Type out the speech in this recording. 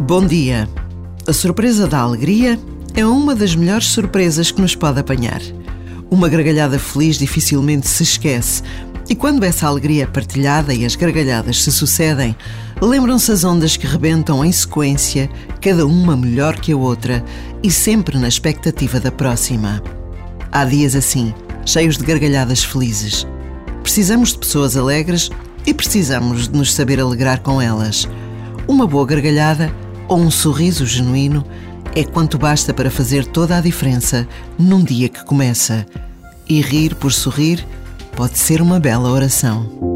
Bom dia. A surpresa da alegria é uma das melhores surpresas que nos pode apanhar. Uma gargalhada feliz dificilmente se esquece, e quando essa alegria é partilhada e as gargalhadas se sucedem, lembram-se as ondas que rebentam em sequência, cada uma melhor que a outra e sempre na expectativa da próxima. Há dias assim, cheios de gargalhadas felizes. Precisamos de pessoas alegres e precisamos de nos saber alegrar com elas. Uma boa gargalhada ou um sorriso genuíno é quanto basta para fazer toda a diferença num dia que começa. E rir por sorrir pode ser uma bela oração.